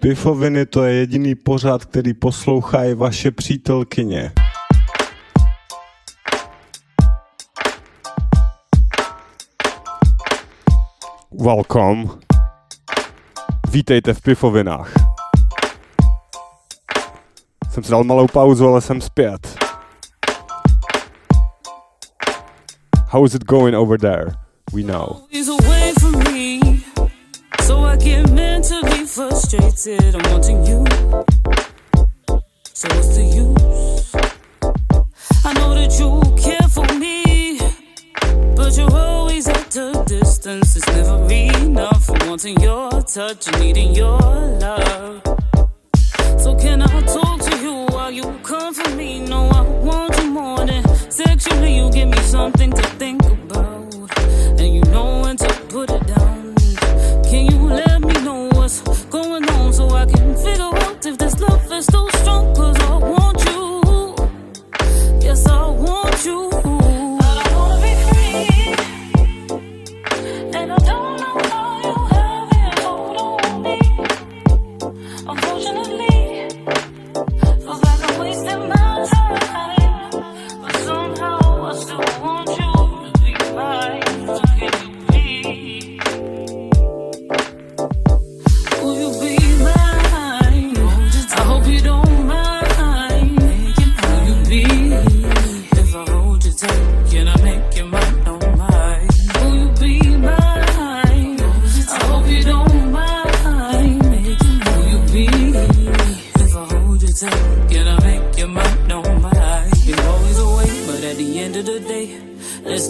Pifoviny to je jediný pořad, který poslouchají vaše přítelkyně. Welcome. Vítejte v Pifovinách. Jsem si dal malou pauzu, ale jsem zpět. How is it going over there? We know. So I get mentally frustrated. I'm wanting you, so what's the use? I know that you care for me, but you're always at a distance. It's never enough. I'm wanting your touch needing your love. So can I talk to you while you comfort me? No, I want you more than sexually. You give me something to think about, if this love is still strong? Cause I want you. Yes, I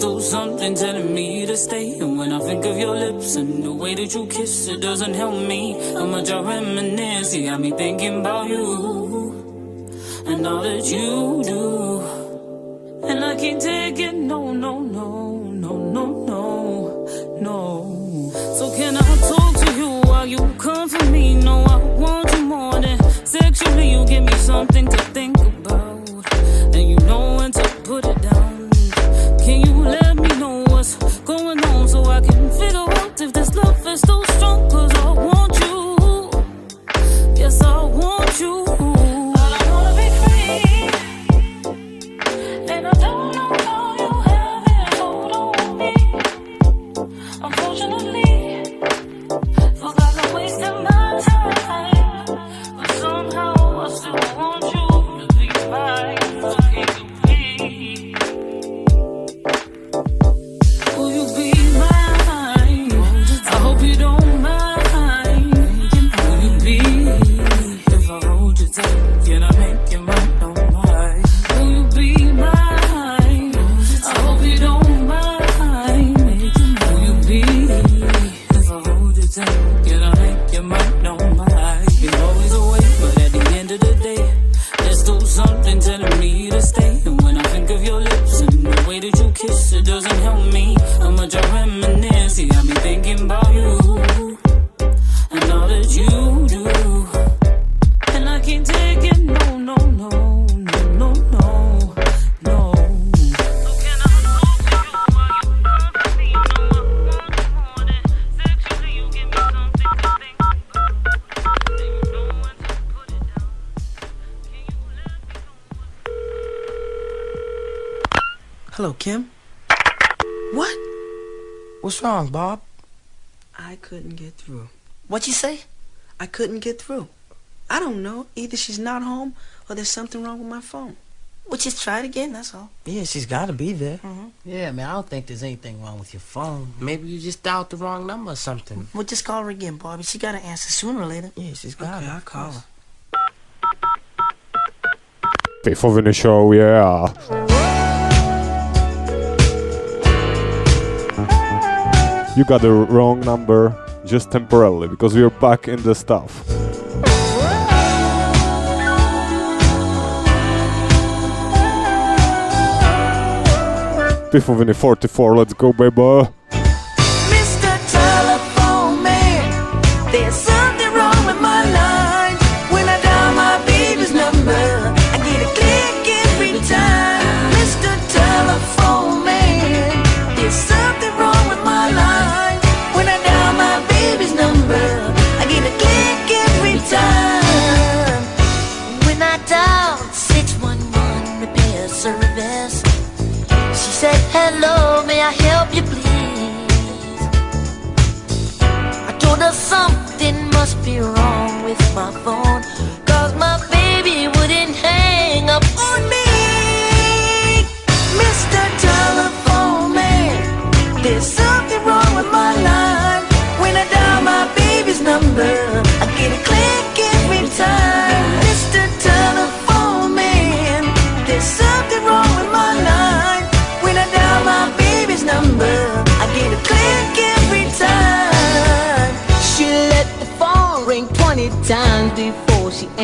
still something telling me to stay. And when I think of your lips and the way that you kiss, it doesn't help me. How much I reminisce, you got me thinking about you and all that you do. And I can't take it, no, no, no, no, no, no, no. So can I talk to you while you comfort me? No, I want you more than sexually. You give me something to think about, and you know when to put it down. Is still strong? Cause I want Hello, Kim. What? What's wrong, Bob? I couldn't get through. What'd you say? I couldn't get through. I don't know. Either she's not home or there's something wrong with my phone. Well, just try it again, that's all. Yeah, she's got to be there. Mm-hmm. Yeah, man, I don't think there's anything wrong with your phone. Maybe you just dialed the wrong number or something. Well, just call her again, Bobby. She gotta answer sooner or later. Yeah, she's got to. Okay, it. I'll call her. Pifoviny show, yeah. You got the wrong number just temporarily because we're back in the stuff. Pifoviny 44, let's go, baby.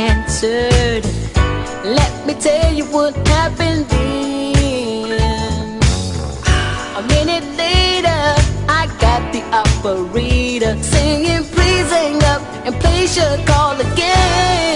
answered. Let me tell you what happened then. A minute later, I got the operator singing, please hang up and place your call again.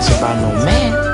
cares about no man.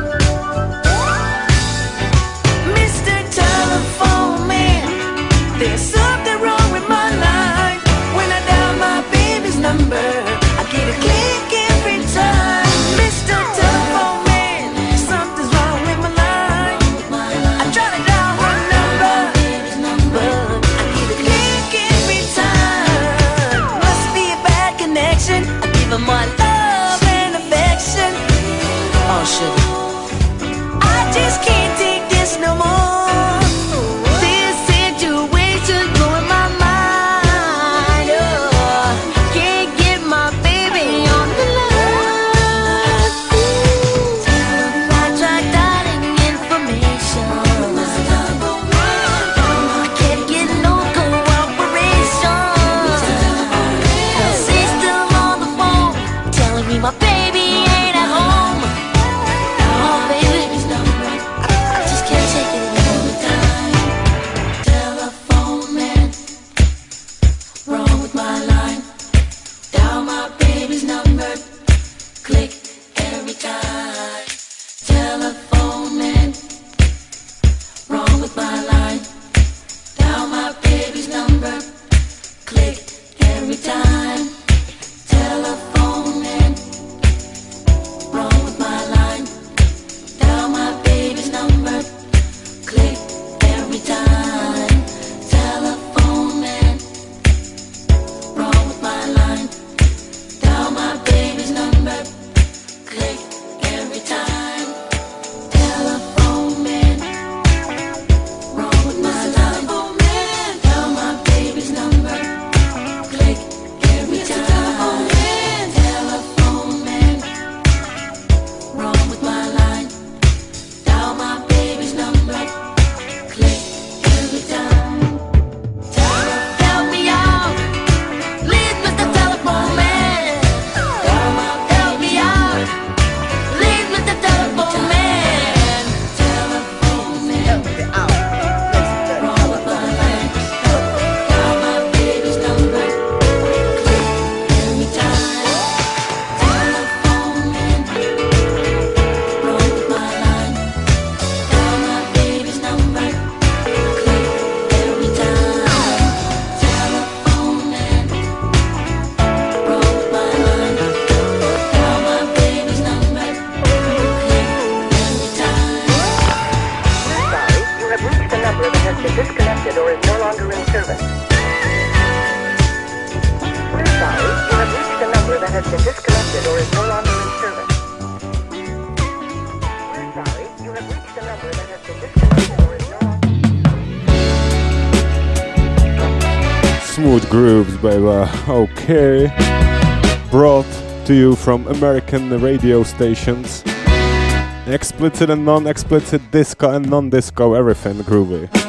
baby. Okay. Brought to you from American radio stations. Explicit and non explicit, disco and non disco, everything groovy.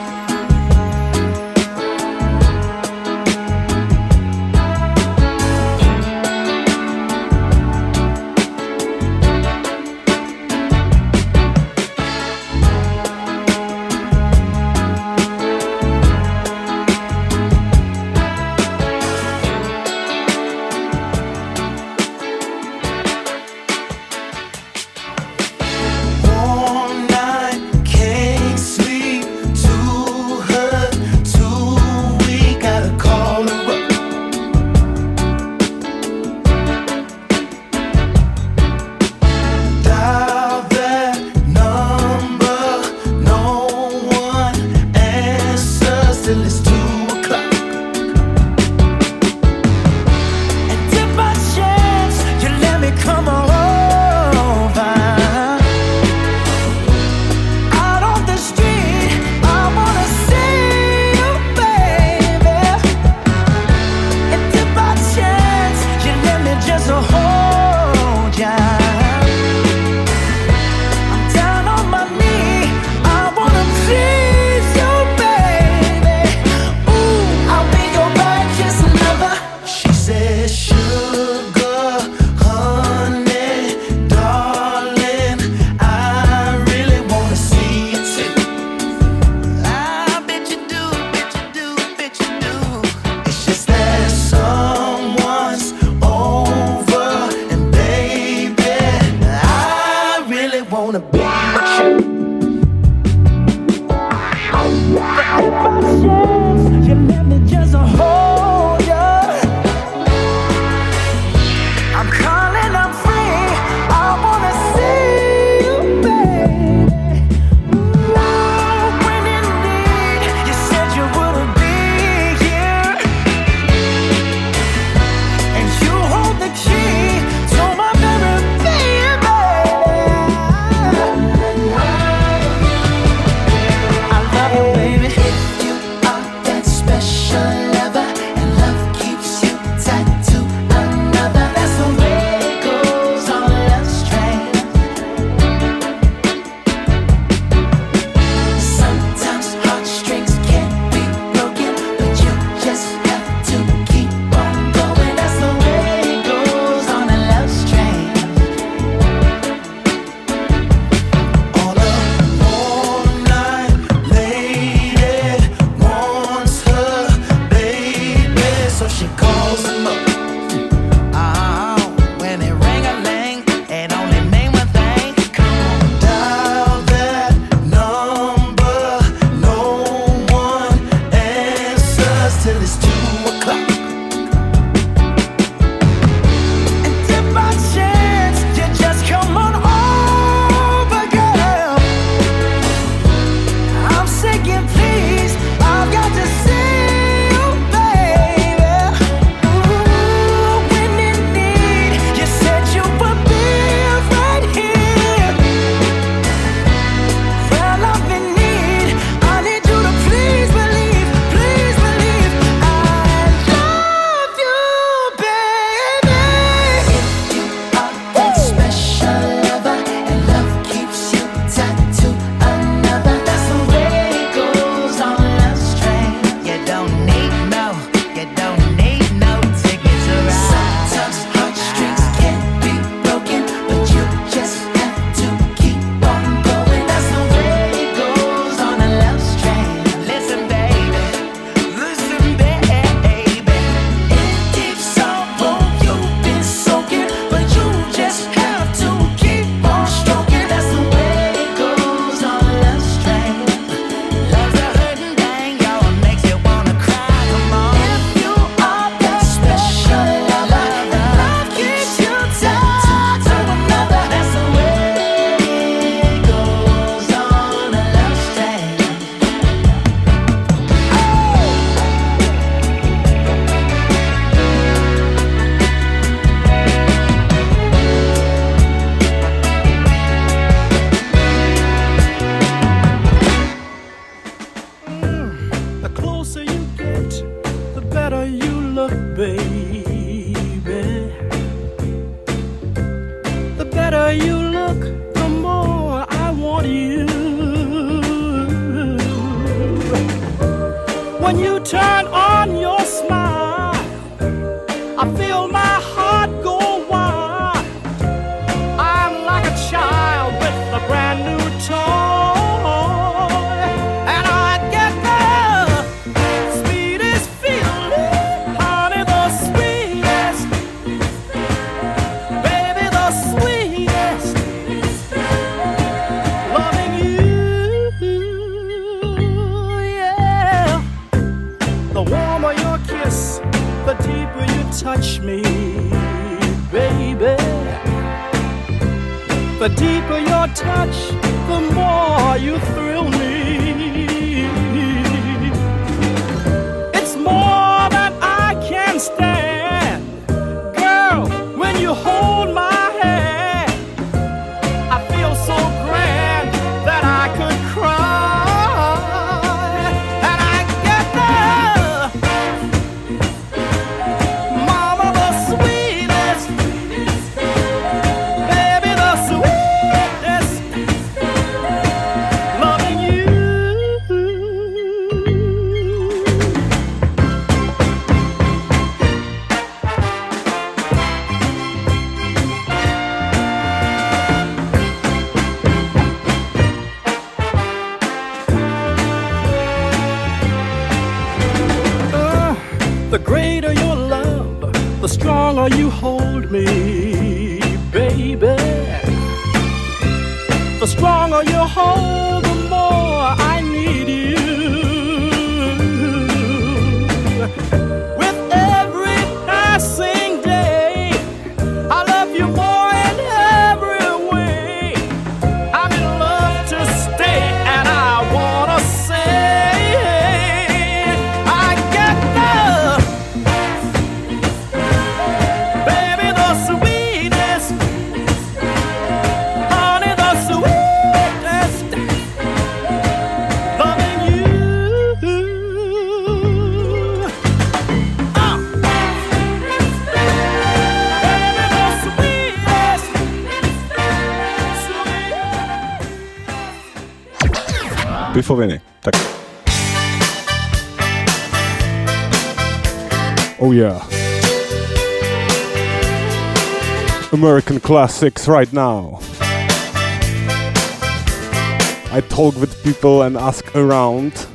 Pennsylvania. Tak. Oh yeah. American classics right now. I talk with people and ask around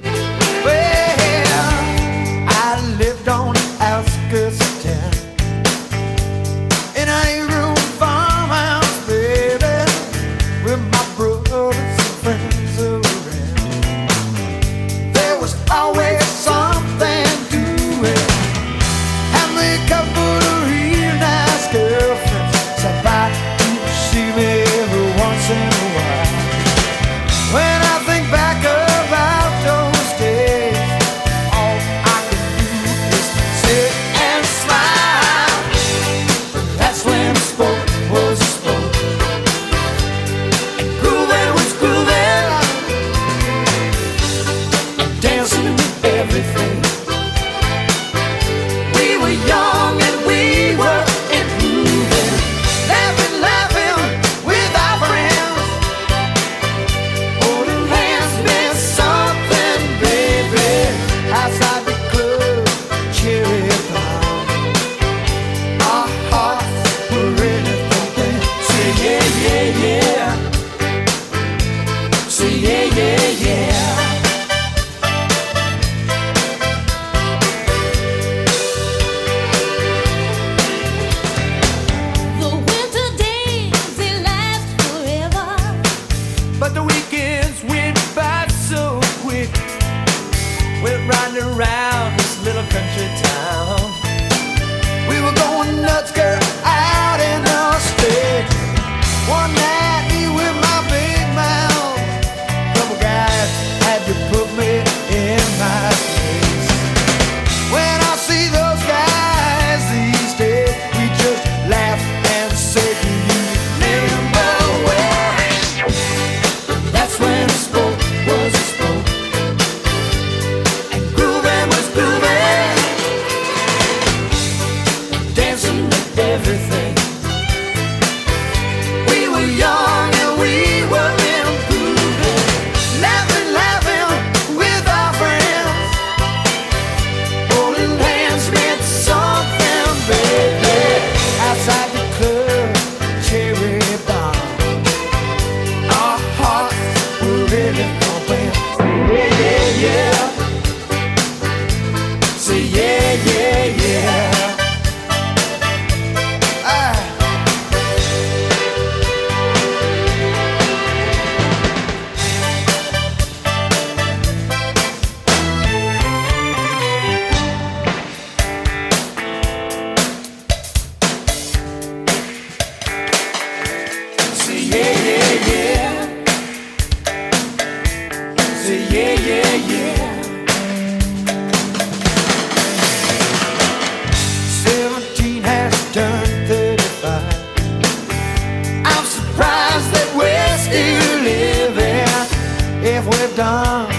if we've done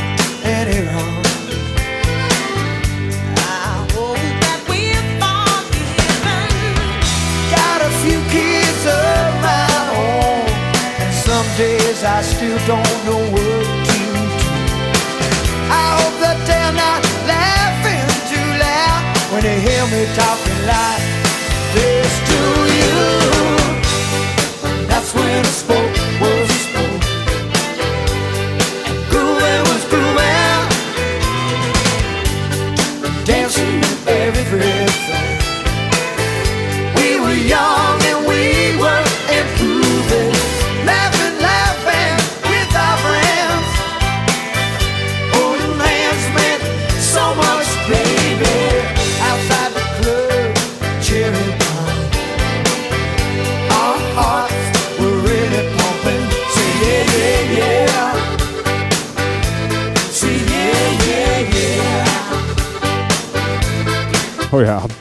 any wrong. I hope that we're forgiven. Got a few kids of my own, and some days I still don't know what to do. I hope that they're not laughing too loud when they hear me talking like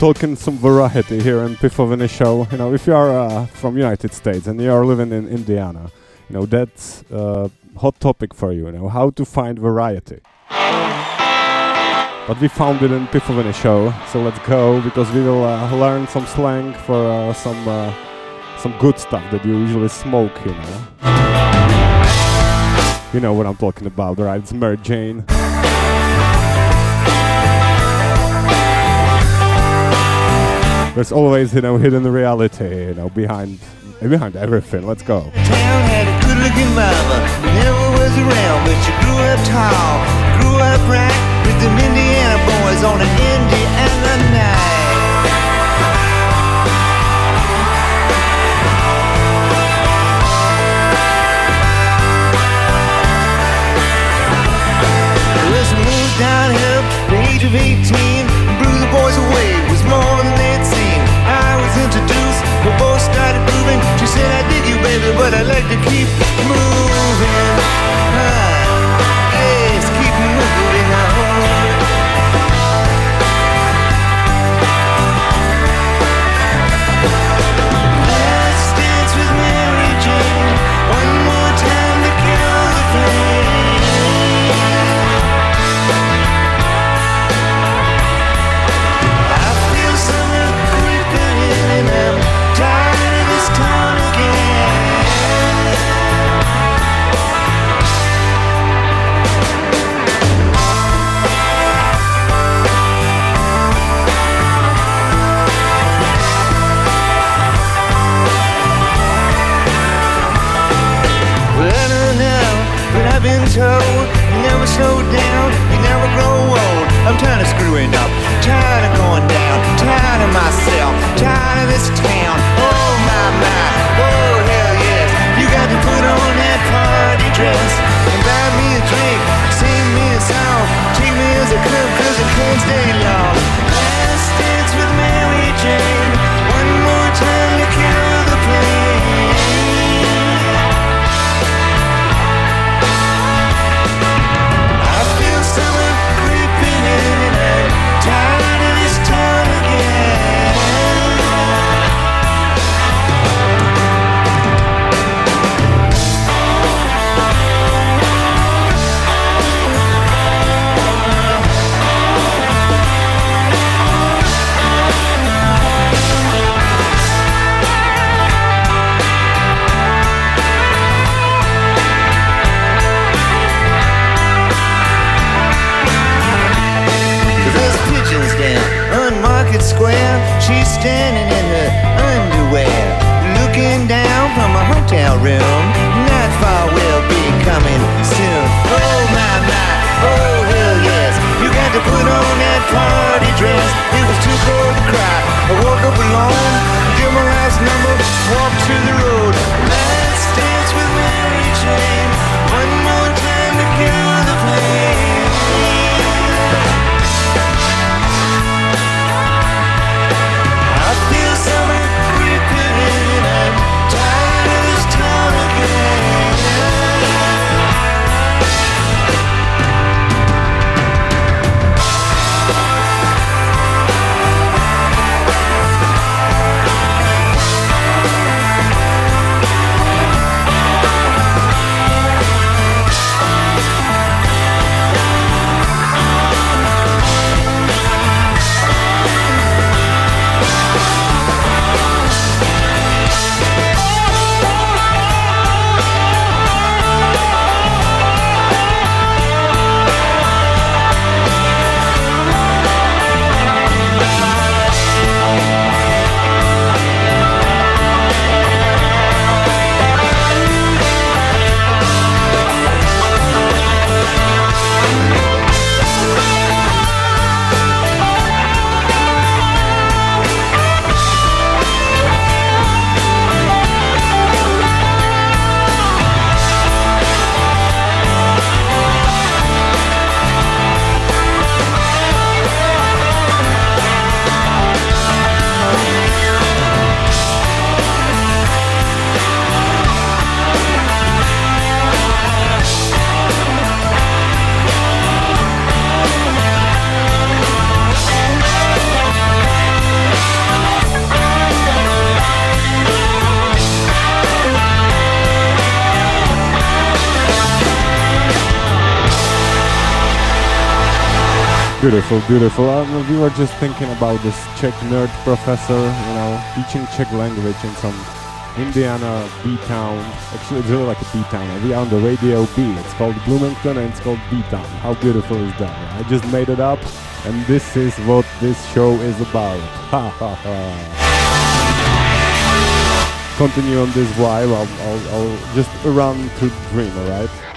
talking some variety here in Pifoviny show. You know, if you are uh, from United States and you are living in Indiana, you know that's a hot topic for you. You know how to find variety. But we found it in Pifoviny show, so let's go because we will uh, learn some slang for uh, some uh, some good stuff that you usually smoke. You know. You know what I'm talking about, right? It's Mary Jane. There's always, you know, hidden the reality, you know, behind behind everything. Let's go. town had a good looking mama. Never was around, but she grew up tall. Grew up right with them Indiana boys on an Indiana night. Downhill at the age of 18 Beautiful, beautiful. Um, we were just thinking about this Czech nerd professor, you know, teaching Czech language in some Indiana B town. Actually, it's really like a B town. We are on the radio B. It's called Bloomington and it's called B town. How beautiful is that? I just made it up, and this is what this show is about. Ha ha ha. Continue on this vibe. I'll, I'll, I'll just run to dream, alright?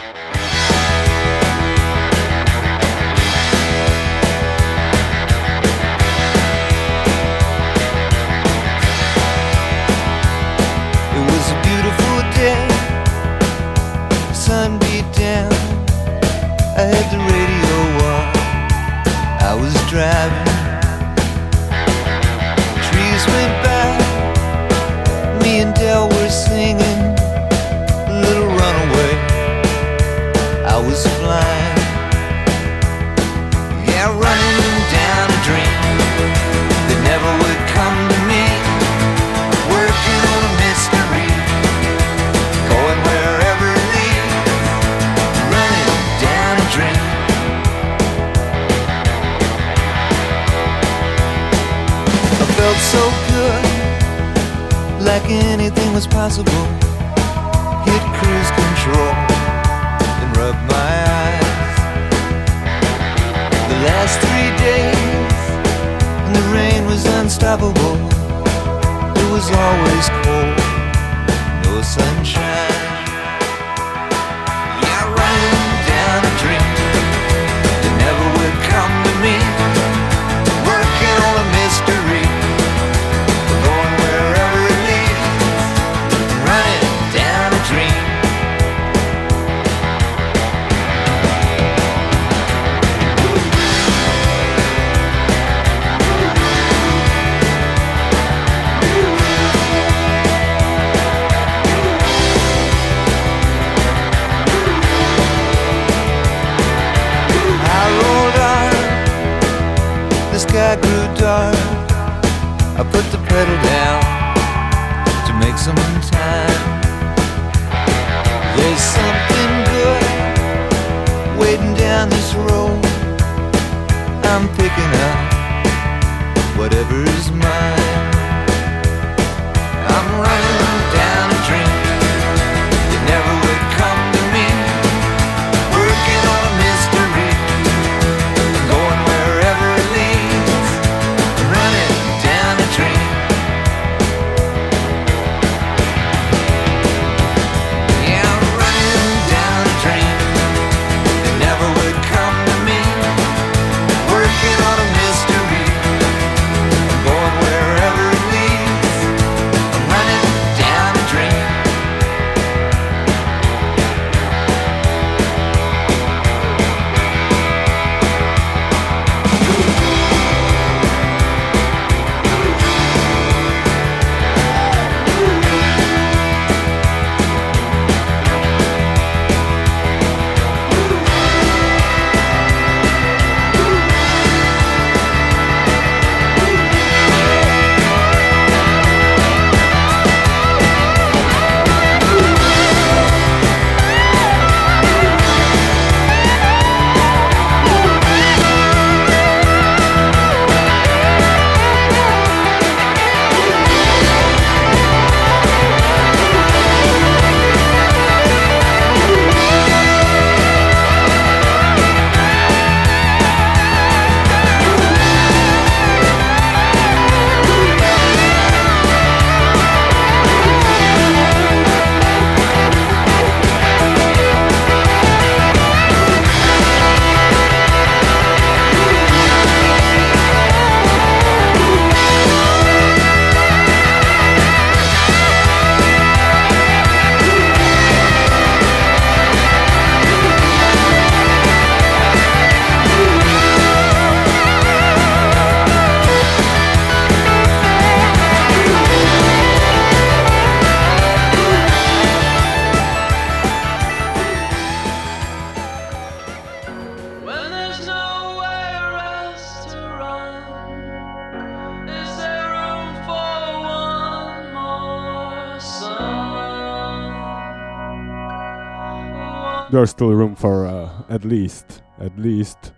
there's still room for uh, at least, at least,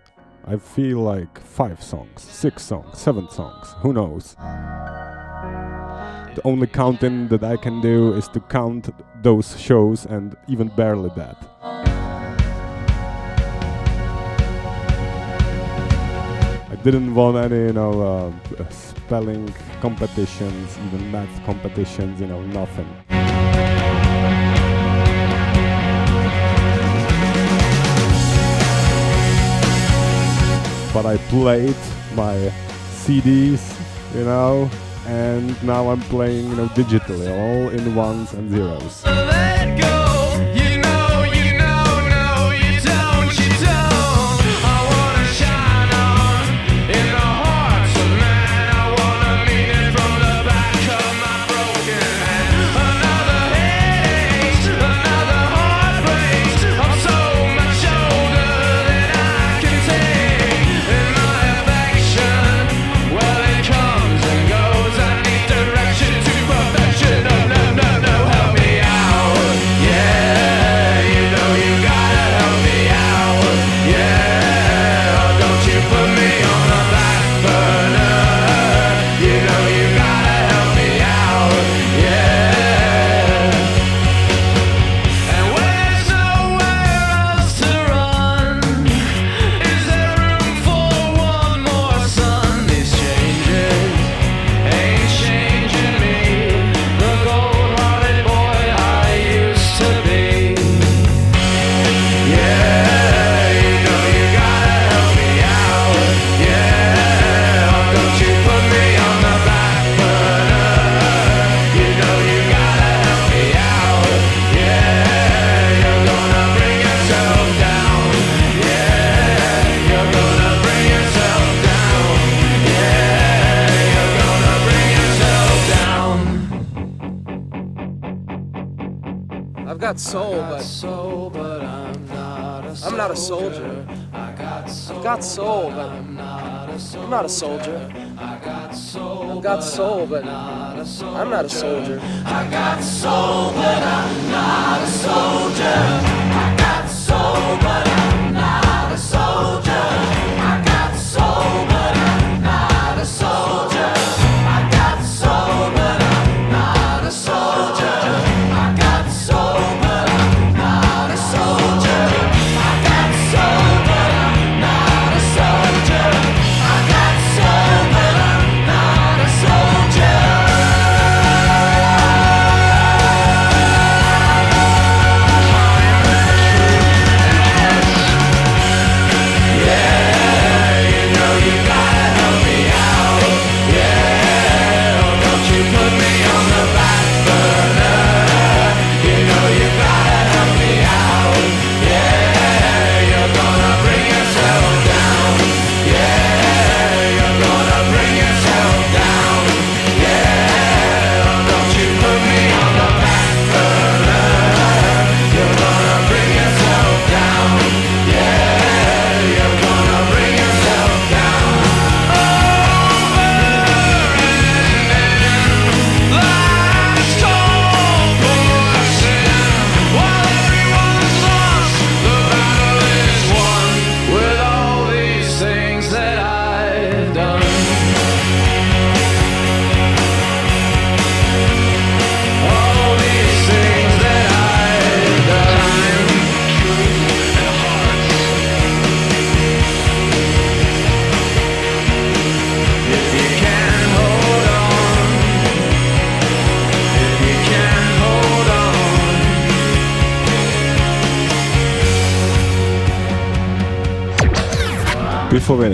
I feel like five songs, six songs, seven songs, who knows. The only counting that I can do is to count those shows and even barely that. I didn't want any, you know, uh, spelling competitions, even math competitions, you know, nothing. But I played my CDs, you know, and now I'm playing, you know, digitally, all in ones and zeros. I've got soul, but I'm not a soldier. I've got soul, but I'm not a soldier. I got soul, but I'm not a soldier. I got soul, but I'm Before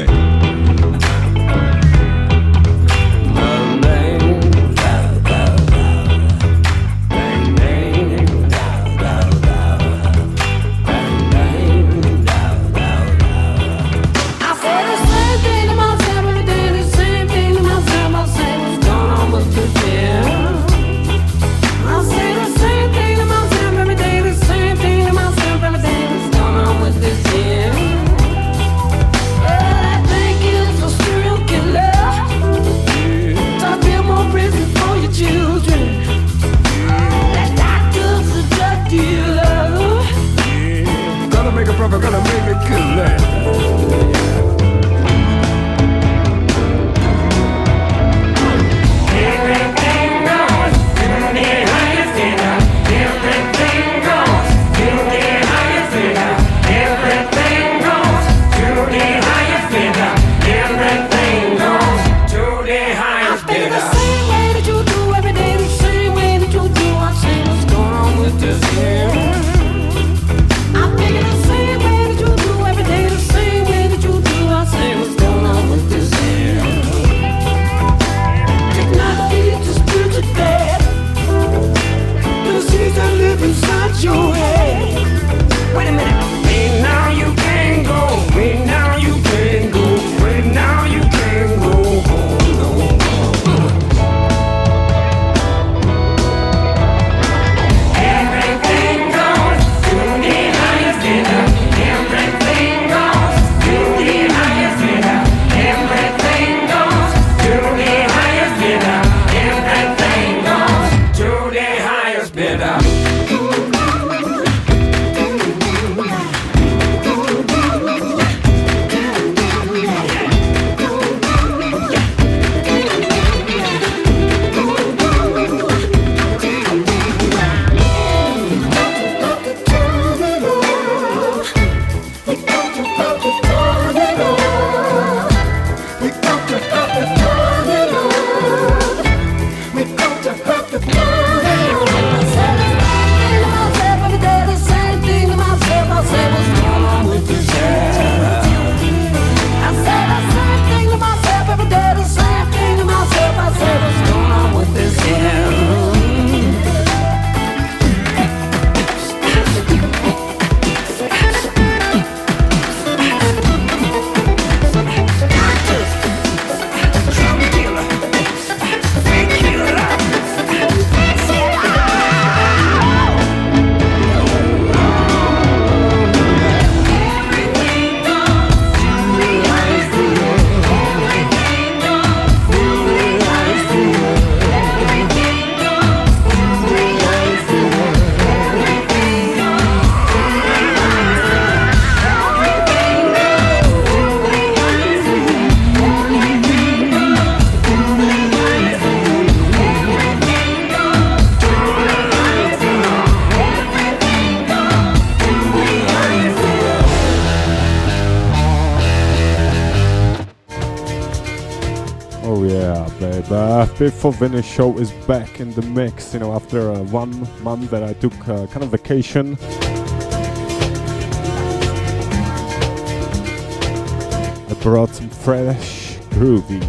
it out. Baby. Before Vinny show is back in the mix. You know, after uh, one month that I took uh, kind of vacation. I brought some fresh groovy,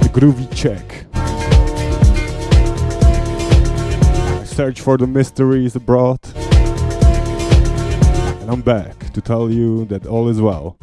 the groovy check. I searched for the mysteries abroad, and I'm back to tell you that all is well.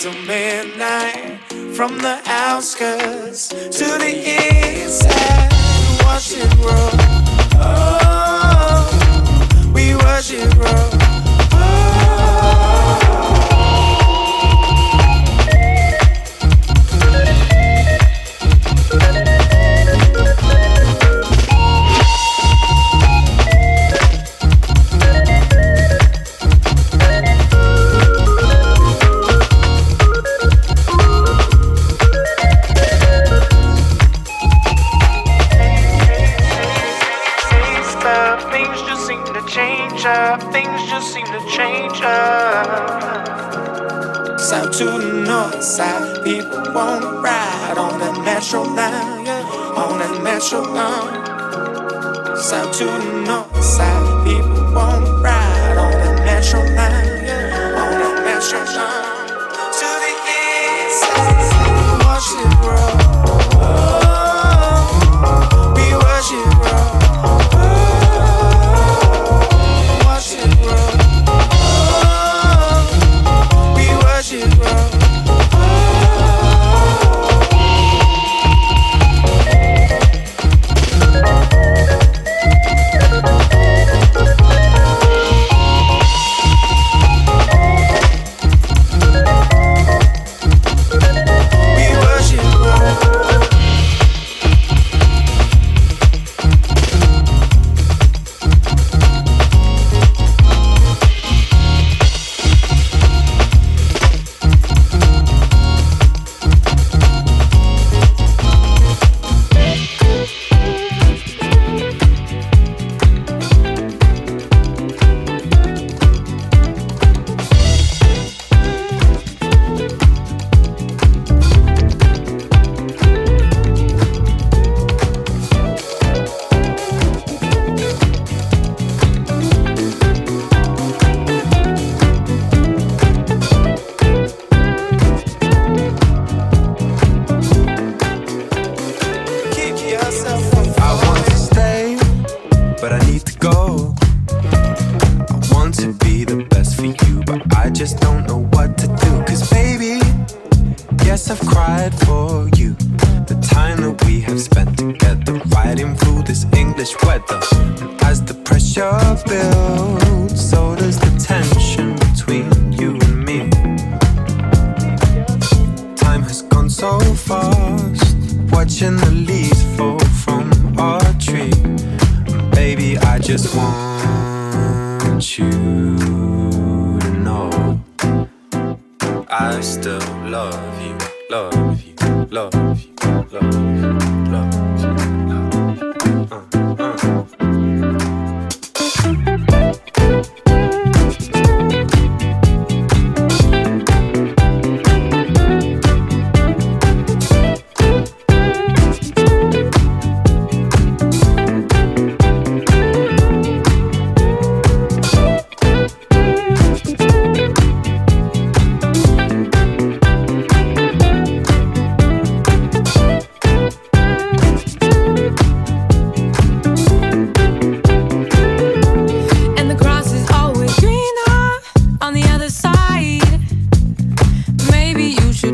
till midnight, from the outskirts to the inside. Watch it roll. Oh, we watch it roll. around. To know.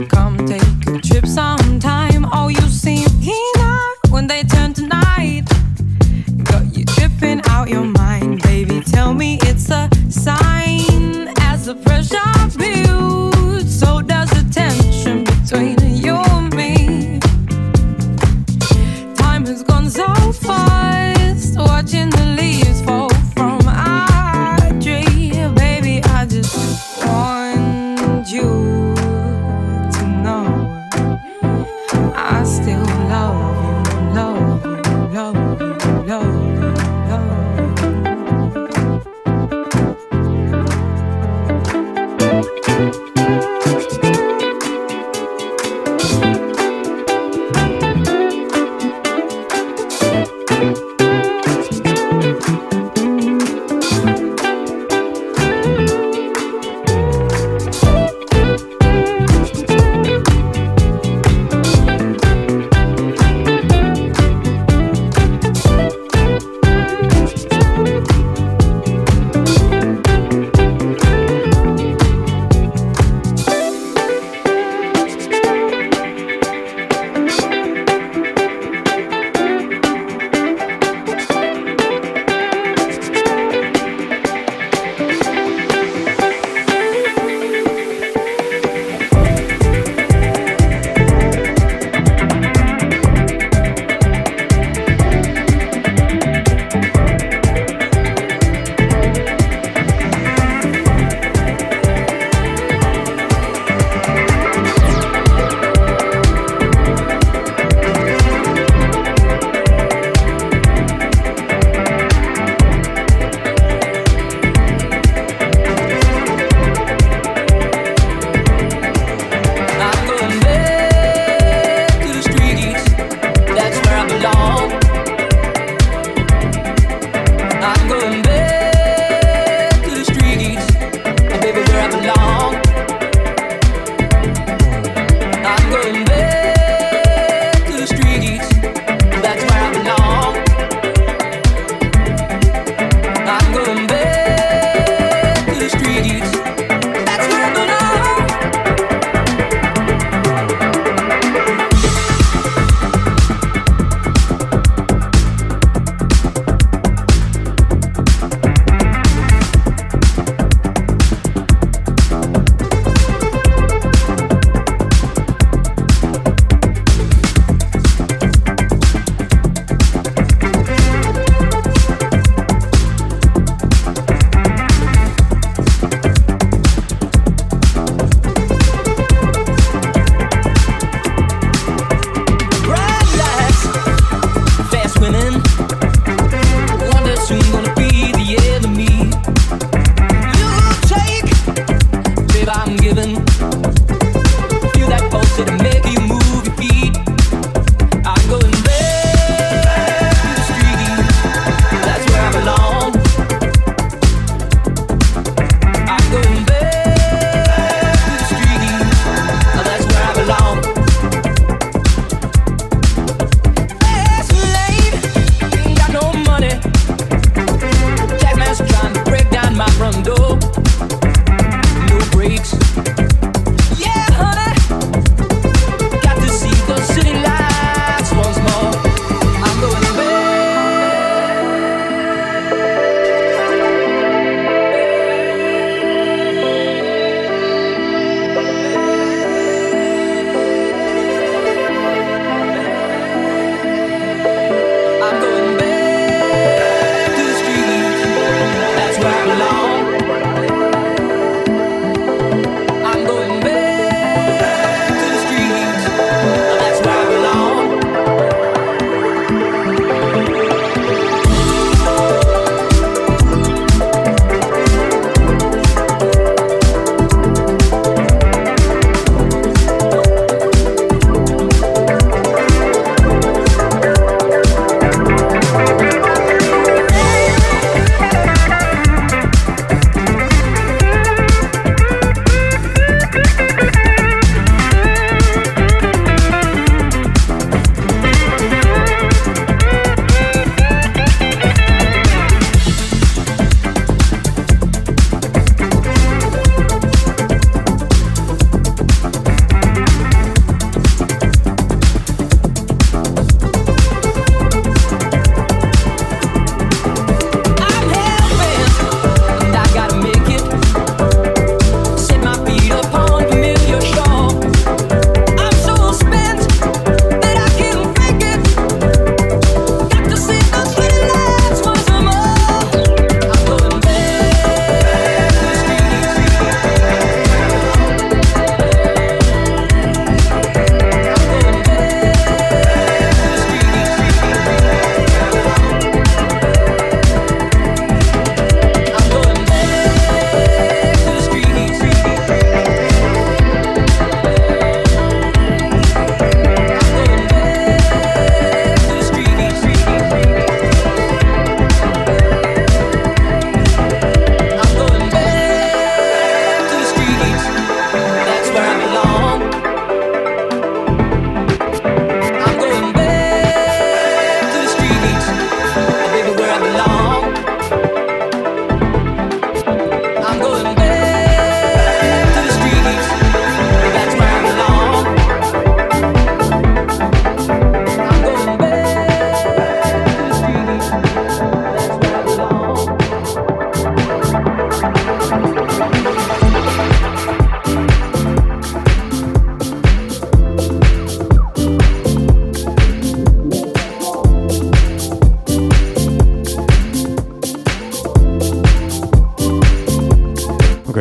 come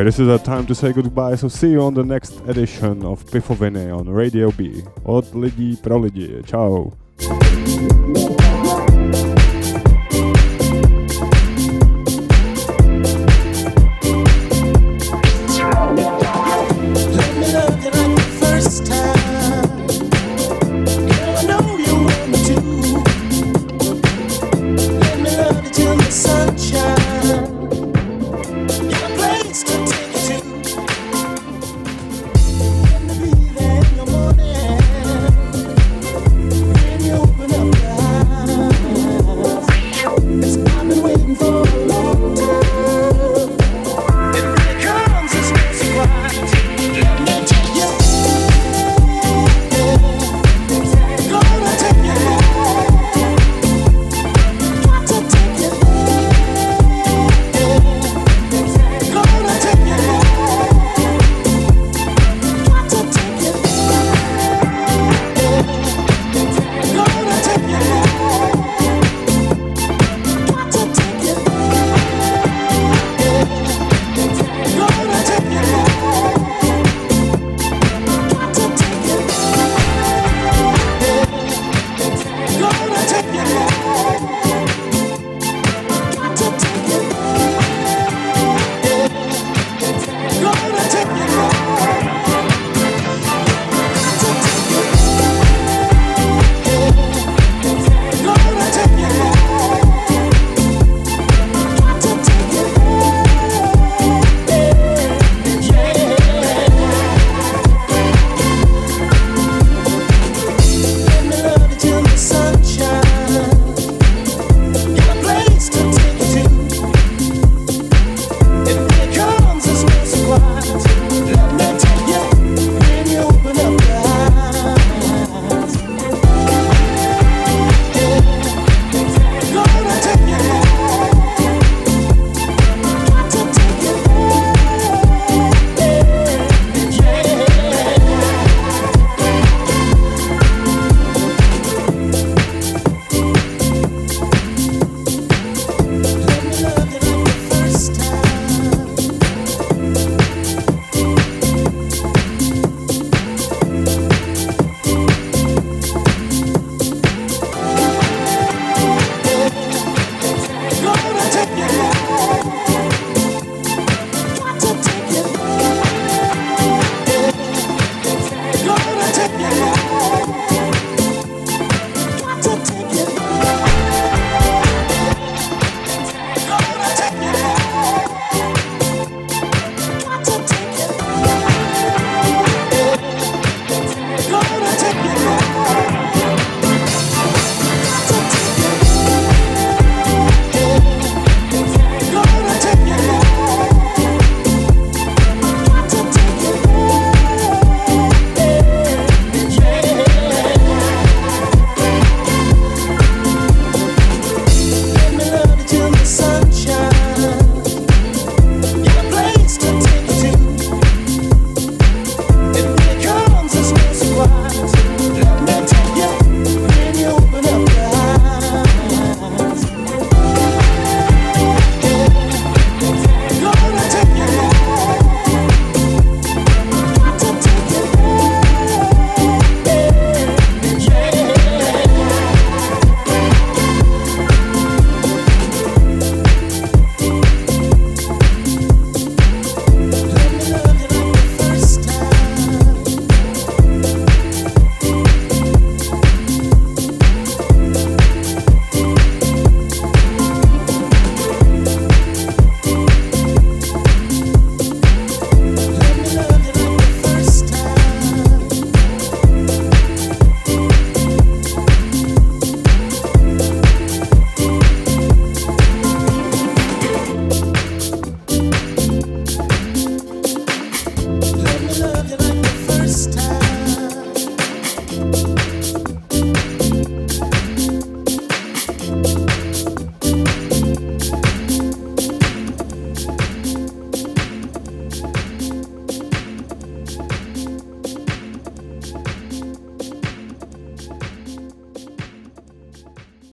this is a time to say goodbye, so see you on the next edition of Pifoviny on Radio B. Od lidí pro lidi. Ciao.